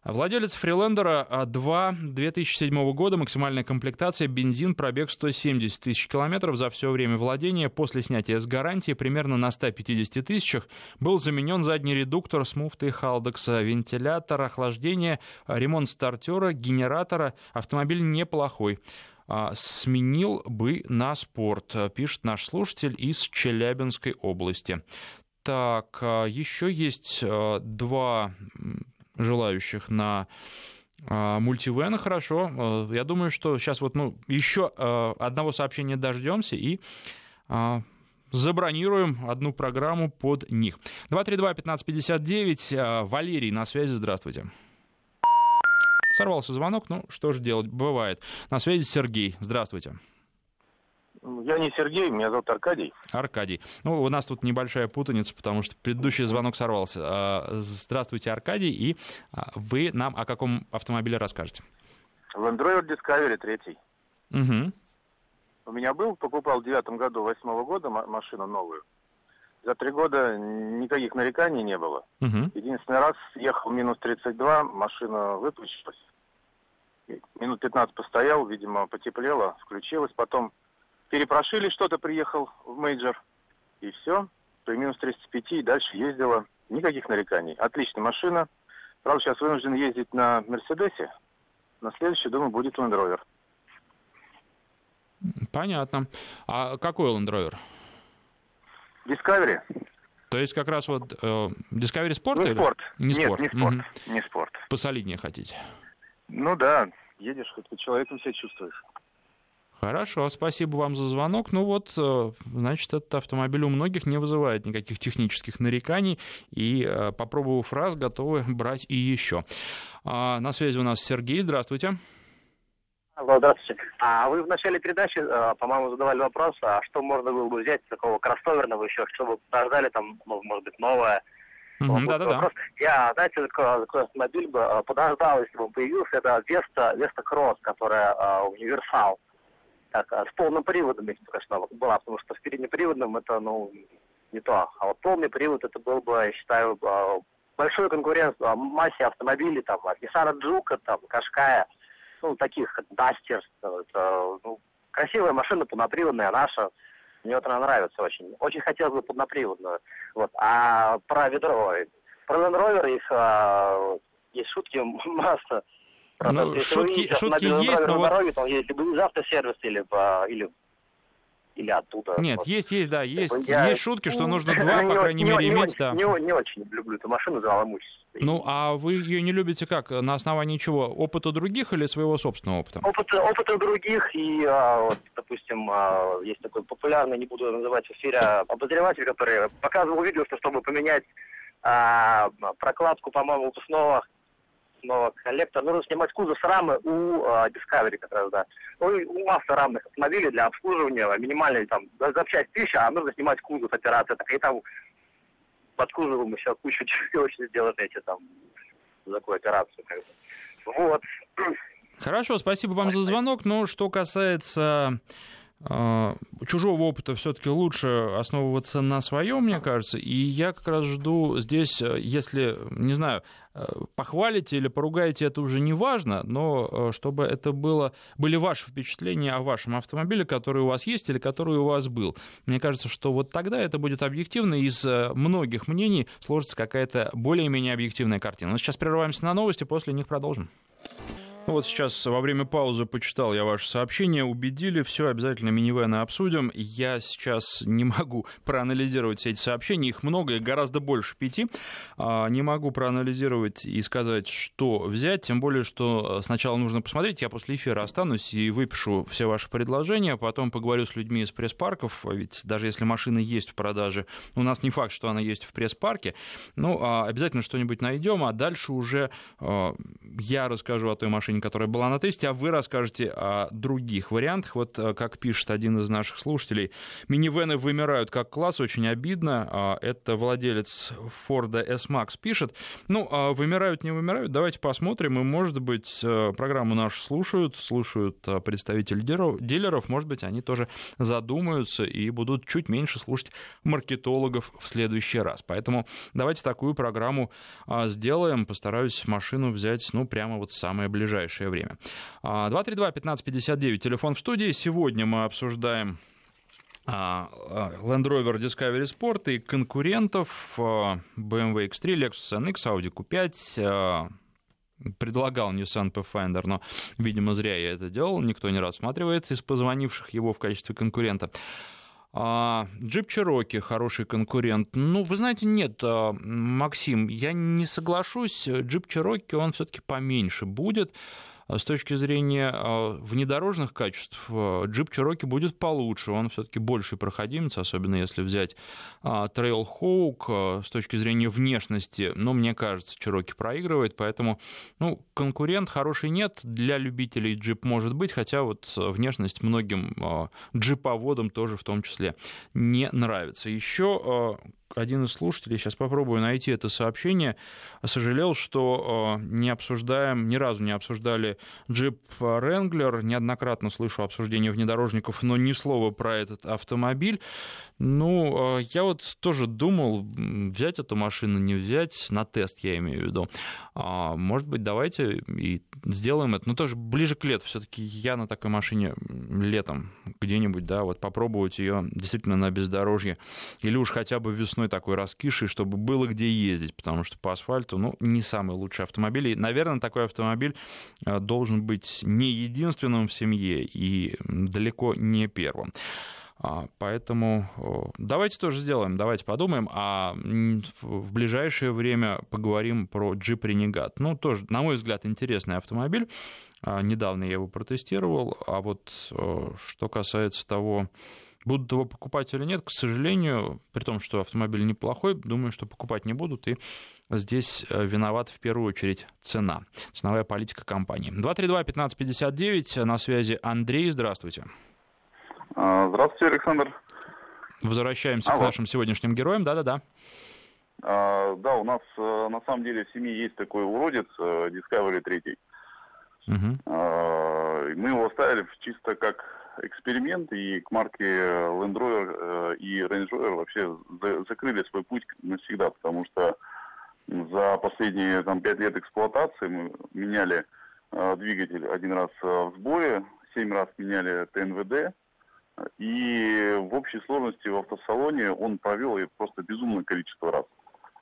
Владелец Фрилендера 2 2007 года, максимальная комплектация, бензин, пробег 170 тысяч километров за все время владения. После снятия с гарантии примерно на 150 тысячах был заменен задний редуктор с муфтой Халдекса, вентилятор, охлаждение, ремонт стартера, генератора. Автомобиль неплохой а, сменил бы на спорт, пишет наш слушатель из Челябинской области. Так, а, еще есть а, два желающих на а, мультивена, хорошо. Я думаю, что сейчас вот ну, еще одного сообщения дождемся и забронируем одну программу под них. 232-1559, Валерий на связи, здравствуйте. Сорвался звонок, ну что же делать, бывает. На связи Сергей, здравствуйте. Я не Сергей, меня зовут Аркадий. Аркадий. Ну, у нас тут небольшая путаница, потому что предыдущий звонок сорвался. А, здравствуйте, Аркадий, и а, вы нам о каком автомобиле расскажете? Land Rover Discovery 3. Угу. У меня был, покупал в девятом году, восьмого года машину новую. За три года никаких нареканий не было. Угу. Единственный раз ехал минус 32, машина выключилась. минут 15 постоял, видимо, потеплело, включилось, потом перепрошили что-то, приехал в Major, и все, при минус 35 и дальше ездила. Никаких нареканий. Отличная машина. Правда, сейчас вынужден ездить на Мерседесе. На следующий, думаю, будет Land Rover. Понятно. А какой Land Rover? Discovery. То есть как раз вот э, Discovery Sport? Не или? спорт. Не Нет, спорт. не спорт. Угу. Не спорт. Посолиднее хотите? Ну да, едешь, хоть человеком себя чувствуешь. Хорошо, спасибо вам за звонок. Ну вот, э, значит, этот автомобиль у многих не вызывает никаких технических нареканий, и, э, попробовав раз, готовы брать и еще. А, на связи у нас Сергей, здравствуйте. Алло, здравствуйте. А вы в начале передачи, э, по-моему, задавали вопрос, а что можно было бы взять такого кроссоверного еще, чтобы подождали там, ну, может быть, новое, да-да-да. Я, знаете, такой, такой автомобиль бы подождал, если бы он появился. Это Веста, Веста Кросс, которая uh, универсал так, а с полным приводом, если конечно, была, потому что с переднеприводным это, ну, не то. А вот полный привод это был бы, я считаю, а, большой конкурент массе автомобилей, там, от Nissan Juke, там, Кашкая, ну, таких, Duster, это, ну, красивая машина, полноприводная, наша, мне вот она нравится очень. Очень хотелось бы полноприводную. Вот. А про ведро, про Land Rover их а, есть шутки масса. Ну, шутки, видите, шутки есть, но вот... дороге, там есть либо из автосервиса, или, или или оттуда. Нет, вот. есть, есть, да, есть, я... есть шутки, что нужно два, по крайней мере, не, иметь, да. Не, не, не очень люблю эту машину, за имущество. Ну, а вы ее не любите как? На основании чего? Опыта других или своего собственного опыта? Опыта, опыта других, и, а, вот, допустим, а, есть такой популярный, не буду называть в эфире, обозреватель, который показывал видео, что чтобы поменять а, прокладку, по-моему, выпускного но коллектор нужно снимать кузов с рамы у э, Discovery как раз, да. Ну, у массы рамных автомобилей для обслуживания, минимальной там запчасть тысяча, а нужно снимать кузов операция, так и там под кузовом еще кучу очень сделать эти там такую операцию. Как бы. Вот. Хорошо, спасибо вам за звонок. Но что касается чужого опыта все-таки лучше основываться на своем, мне кажется. И я как раз жду здесь, если, не знаю, похвалите или поругаете, это уже не важно, но э, чтобы это было, были ваши впечатления о вашем автомобиле, который у вас есть или который у вас был. Мне кажется, что вот тогда это будет объективно, из э, многих мнений сложится какая-то более-менее объективная картина. Но сейчас прерываемся на новости, после них продолжим. Ну вот сейчас во время паузы почитал я ваше сообщение, убедили, все, обязательно минивены обсудим. Я сейчас не могу проанализировать все эти сообщения, их много, их гораздо больше пяти. А, не могу проанализировать и сказать, что взять, тем более, что сначала нужно посмотреть, я после эфира останусь и выпишу все ваши предложения, потом поговорю с людьми из пресс-парков, ведь даже если машина есть в продаже, у нас не факт, что она есть в пресс-парке, ну, а обязательно что-нибудь найдем, а дальше уже а, я расскажу о той машине, машине, которая была на тесте, а вы расскажете о других вариантах. Вот э, как пишет один из наших слушателей, минивены вымирают как класс, очень обидно. А, это владелец Форда S-Max пишет. Ну, а вымирают, не вымирают, давайте посмотрим. И, может быть, э, программу нашу слушают, слушают э, представители дилеров, может быть, они тоже задумаются и будут чуть меньше слушать маркетологов в следующий раз. Поэтому давайте такую программу а, сделаем. Постараюсь машину взять, ну, прямо вот самое ближайшее ближайшее время. 232-1559, а, телефон в студии. Сегодня мы обсуждаем а, а, Land Rover Discovery Sport и конкурентов BMW X3, Lexus NX, Audi Q5, предлагал Nissan Pathfinder, но, видимо, зря я это делал, никто не рассматривает из позвонивших его в качестве конкурента. Джип Чироки хороший конкурент. Ну, вы знаете, нет, Максим, я не соглашусь. Джип Чироки, он все-таки поменьше будет. А с точки зрения а, внедорожных качеств а, джип Cherokee будет получше, он все-таки больший проходимец, особенно если взять Trailhawk с точки зрения внешности, но мне кажется, Cherokee проигрывает, поэтому ну, конкурент хороший нет, для любителей джип может быть, хотя вот внешность многим джиповодам тоже в том числе не нравится. Еще один из слушателей, сейчас попробую найти это сообщение, сожалел, что э, не обсуждаем, ни разу не обсуждали джип Wrangler. Неоднократно слышу обсуждение внедорожников, но ни слова про этот автомобиль. Ну, э, я вот тоже думал, взять эту машину, не взять, на тест я имею в виду. А, может быть, давайте и сделаем это. Но тоже ближе к лету. Все-таки я на такой машине летом где-нибудь, да, вот попробовать ее действительно на бездорожье. Или уж хотя бы весной такой раскишей, чтобы было где ездить, потому что по асфальту, ну, не самый лучший автомобиль. И, наверное, такой автомобиль э, должен быть не единственным в семье и далеко не первым. А, поэтому давайте тоже сделаем, давайте подумаем, а в ближайшее время поговорим про Jeep Renegade. Ну, тоже, на мой взгляд, интересный автомобиль. А, недавно я его протестировал, а вот что касается того, будут его покупать или нет, к сожалению, при том, что автомобиль неплохой, думаю, что покупать не будут, и здесь э, виноват в первую очередь цена, ценовая политика компании. 232-1559, на связи Андрей, здравствуйте. А, здравствуйте, Александр. Возвращаемся Алло. к нашим сегодняшним героям, да-да-да. А, да, у нас э, на самом деле в семье есть такой уродец э, Discovery 3. Угу. А, мы его оставили чисто как эксперимент, и к марке Land Rover э, и Range Rover вообще закрыли свой путь навсегда, потому что за последние там, пять лет эксплуатации мы меняли двигатель один раз в сборе, семь раз меняли ТНВД, и в общей сложности в автосалоне он провел просто безумное количество раз.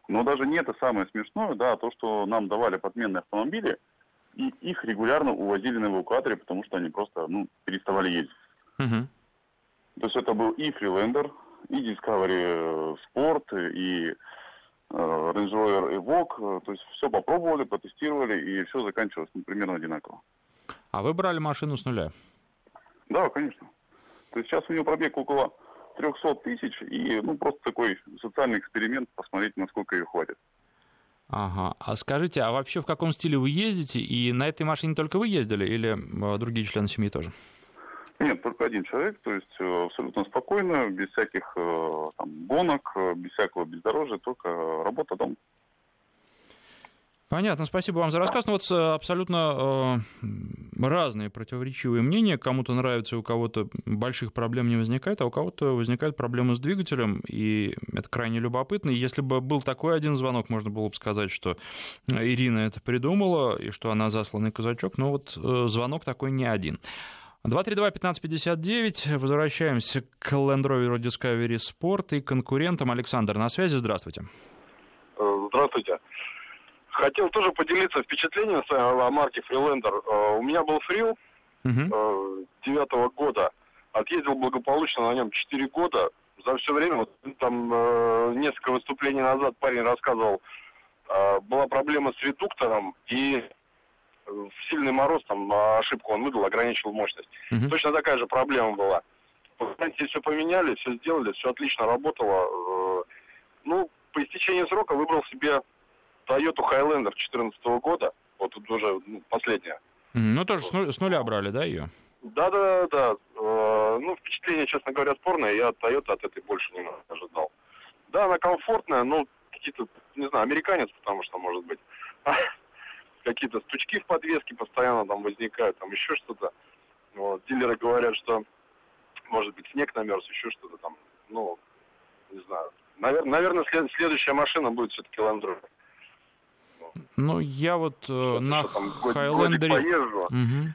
Но даже не это самое смешное, да, а то, что нам давали подменные автомобили, и их регулярно увозили на эвакуаторе, потому что они просто, ну, переставали ездить. Угу. То есть это был и Freelander, и Discovery Sport, и э, Range Rover Evoque. То есть все попробовали, потестировали, и все заканчивалось ну, примерно одинаково. А вы брали машину с нуля? Да, конечно. То есть сейчас у него пробег около 300 тысяч, и ну просто такой социальный эксперимент, посмотреть, насколько ее хватит. Ага. А скажите, а вообще в каком стиле вы ездите? И на этой машине только вы ездили или а, другие члены семьи тоже? Нет, только один человек, то есть э, абсолютно спокойно, без всяких э, там, гонок, э, без всякого бездорожья, только работа, дом. Понятно, спасибо вам за рассказ. Ну вот абсолютно э, разные противоречивые мнения. Кому-то нравится, у кого-то больших проблем не возникает, а у кого-то возникают проблемы с двигателем, и это крайне любопытно. И если бы был такой один звонок, можно было бы сказать, что Ирина это придумала, и что она засланный казачок, но вот э, звонок такой не один. 232-1559. Возвращаемся к Land Rover Discovery Sport и конкурентам. Александр на связи. Здравствуйте. Здравствуйте. Хотел тоже поделиться впечатлением о марке Freelander. Э, у меня был фрил uh девятого года. Отъездил благополучно на нем 4 года. За все время, вот, там э, несколько выступлений назад парень рассказывал, была проблема с редуктором, и в сильный мороз там ошибку он выдал, ограничил мощность. uh Точно такая же проблема была. По гарантии все поменяли, все сделали, все отлично работало. Ну, по истечении срока выбрал себе Toyota Highlander 2014 года, вот тут уже ну, последняя. Ну, тоже с нуля брали, да, ее? Да, да, да. Э, ну, впечатление, честно говоря, спорное. Я от Toyota от этой больше не ожидал. Да, она комфортная, но какие-то, не знаю, американец, потому что, может быть, какие-то стучки в подвеске постоянно там возникают, там еще что-то. Вот. Дилеры говорят, что, может быть, снег намерз, еще что-то там. Ну, не знаю. Навер- наверное, след- следующая машина будет все-таки Land Rover. Ну, я вот э, на Хайлендере... Угу.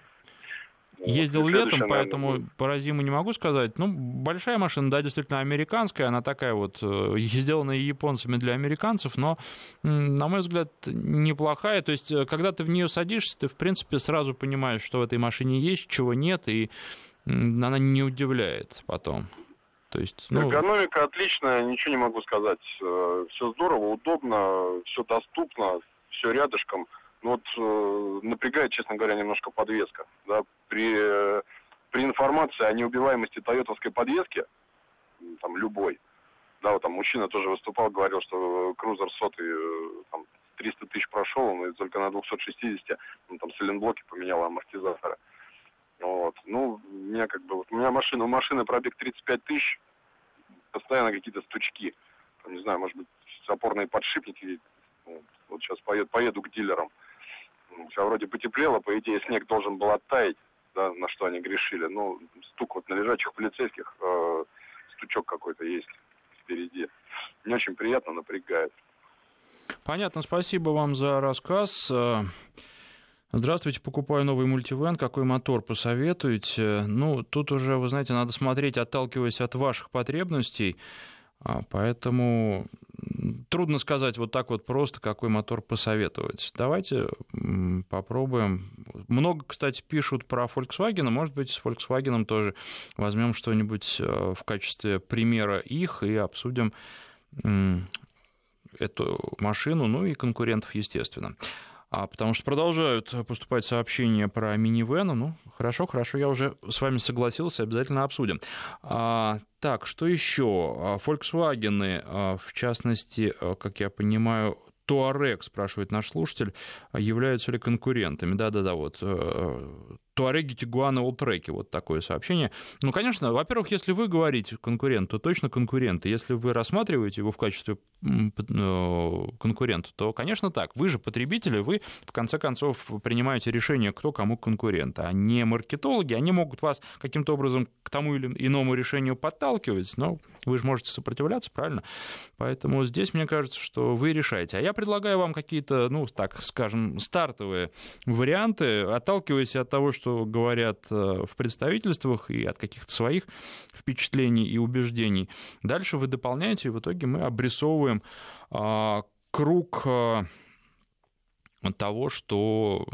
Ездил вот, летом, поэтому наверное, по зиму не могу сказать. Ну, большая машина, да, действительно американская, она такая вот, э, сделана японцами для американцев, но, на мой взгляд, неплохая. То есть, э, когда ты в нее садишься, ты, в принципе, сразу понимаешь, что в этой машине есть, чего нет, и она не удивляет потом. То есть, ну... Экономика отличная, ничего не могу сказать. Э, все здорово, удобно, все доступно, все рядышком. Но вот э, напрягает, честно говоря, немножко подвеска. Да, при, э, при информации о неубиваемости тойотовской подвески, там, любой, да, вот там мужчина тоже выступал, говорил, что крузер сотый э, там, 300 тысяч прошел, он только на 260, он там сайлентблоки поменял амортизаторы. Вот. Ну, у меня как бы, вот, у меня машина, у машины пробег 35 тысяч, постоянно какие-то стучки. Там, не знаю, может быть, опорные подшипники. Вот сейчас поеду, поеду к дилерам. Сейчас вроде потеплело, по идее, снег должен был оттаять, да, на что они грешили. Ну, стук вот на лежачих полицейских, э, стучок какой-то есть впереди. Не очень приятно, напрягает. Понятно, спасибо вам за рассказ. Здравствуйте, покупаю новый мультивен. Какой мотор посоветуете? Ну, тут уже, вы знаете, надо смотреть, отталкиваясь от ваших потребностей. А, поэтому трудно сказать вот так вот просто, какой мотор посоветовать. Давайте попробуем. Много, кстати, пишут про Volkswagen. Может быть, с Volkswagen тоже возьмем что-нибудь э, в качестве примера их и обсудим эту машину, ну и конкурентов, естественно. А, потому что продолжают поступать сообщения про минивэн. Ну, хорошо, хорошо, я уже с вами согласился, обязательно обсудим. А, так, что еще? А, Volkswagen, а, в частности, как я понимаю, Туарек, спрашивает наш слушатель, являются ли конкурентами? Да-да-да, вот э, Туареги, Тигуаны, Олтреки. Вот такое сообщение. Ну, конечно, во-первых, если вы говорите конкурент, то точно конкурент. Если вы рассматриваете его в качестве э, конкурента, то, конечно, так. Вы же потребители, вы, в конце концов, принимаете решение, кто кому конкурент. А не маркетологи, они могут вас каким-то образом к тому или иному решению подталкивать, но вы же можете сопротивляться, правильно? Поэтому здесь, мне кажется, что вы решаете. А я предлагаю вам какие-то, ну, так скажем, стартовые варианты, отталкиваясь от того, что говорят э, в представительствах и от каких-то своих впечатлений и убеждений. Дальше вы дополняете, и в итоге мы обрисовываем а, круг э, того, что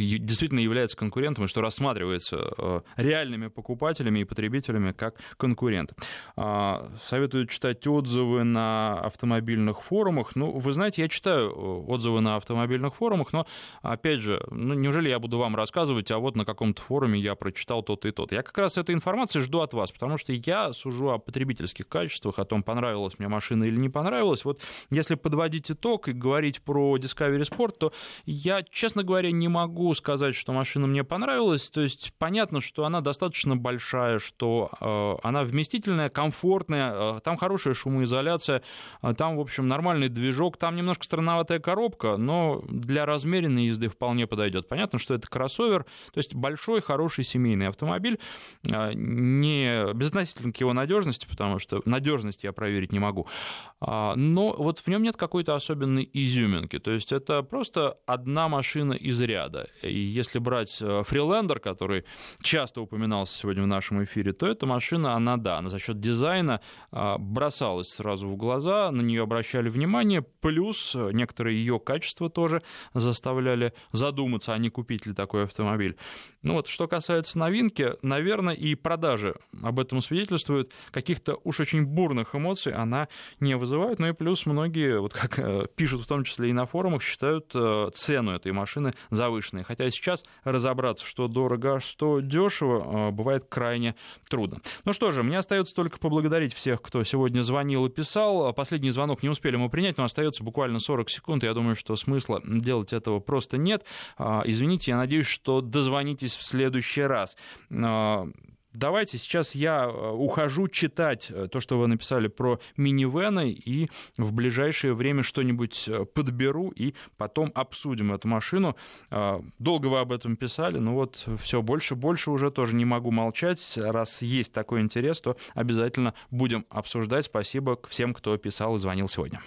действительно является конкурентом и что рассматривается э, реальными покупателями и потребителями как конкурент. А, советую читать отзывы на автомобильных форумах. Ну, вы знаете, я читаю э, отзывы на автомобильных форумах, но, опять же, ну, неужели я буду вам рассказывать, а вот на каком-то форуме я прочитал то-то и то-то. Я как раз этой информации жду от вас, потому что я сужу о потребительских качествах, о том, понравилась мне машина или не понравилась. Вот если подводить итог и говорить про Discovery Sport, то я, честно говоря, не могу сказать, что машина мне понравилась. То есть понятно, что она достаточно большая, что э, она вместительная, комфортная, э, там хорошая шумоизоляция, э, там, в общем, нормальный движок, там немножко странноватая коробка, но для размеренной езды вполне подойдет. Понятно, что это кроссовер, то есть большой, хороший семейный автомобиль, не безотносительно к его надежности, потому что надежность я проверить не могу, а, но вот в нем нет какой-то особенной изюминки. То есть это просто одна машина из ряда. Если брать э, Freelander, который часто упоминался сегодня в нашем эфире, то эта машина, она, да, она за счет дизайна а, бросалась сразу в глаза, на нее обращали внимание, плюс некоторые ее качества тоже заставляли задуматься, а не купить ли такой автомобиль. Ну вот, что касается новинки, наверное, и продажи об этом свидетельствуют. Каких-то уж очень бурных эмоций она не вызывает. Ну и плюс многие, вот как э, пишут в том числе и на форумах, считают э, цену этой машины завышенной. Хотя сейчас разобраться, что дорого, а что дешево, э, бывает крайне трудно. Ну что же, мне остается только поблагодарить всех, кто сегодня звонил и писал. Последний звонок не успели мы принять, но остается буквально 40 секунд. Я думаю, что смысла делать этого просто нет. А, извините, я надеюсь, что дозвонитесь в следующий раз. Давайте сейчас я э, ухожу читать э, то, что вы написали про минивены, и в ближайшее время что-нибудь э, подберу, и потом обсудим эту машину. Долго вы об этом писали, но вот все больше, больше уже тоже не могу молчать. Раз есть такой интерес, то обязательно будем обсуждать. Спасибо всем, кто писал и звонил сегодня.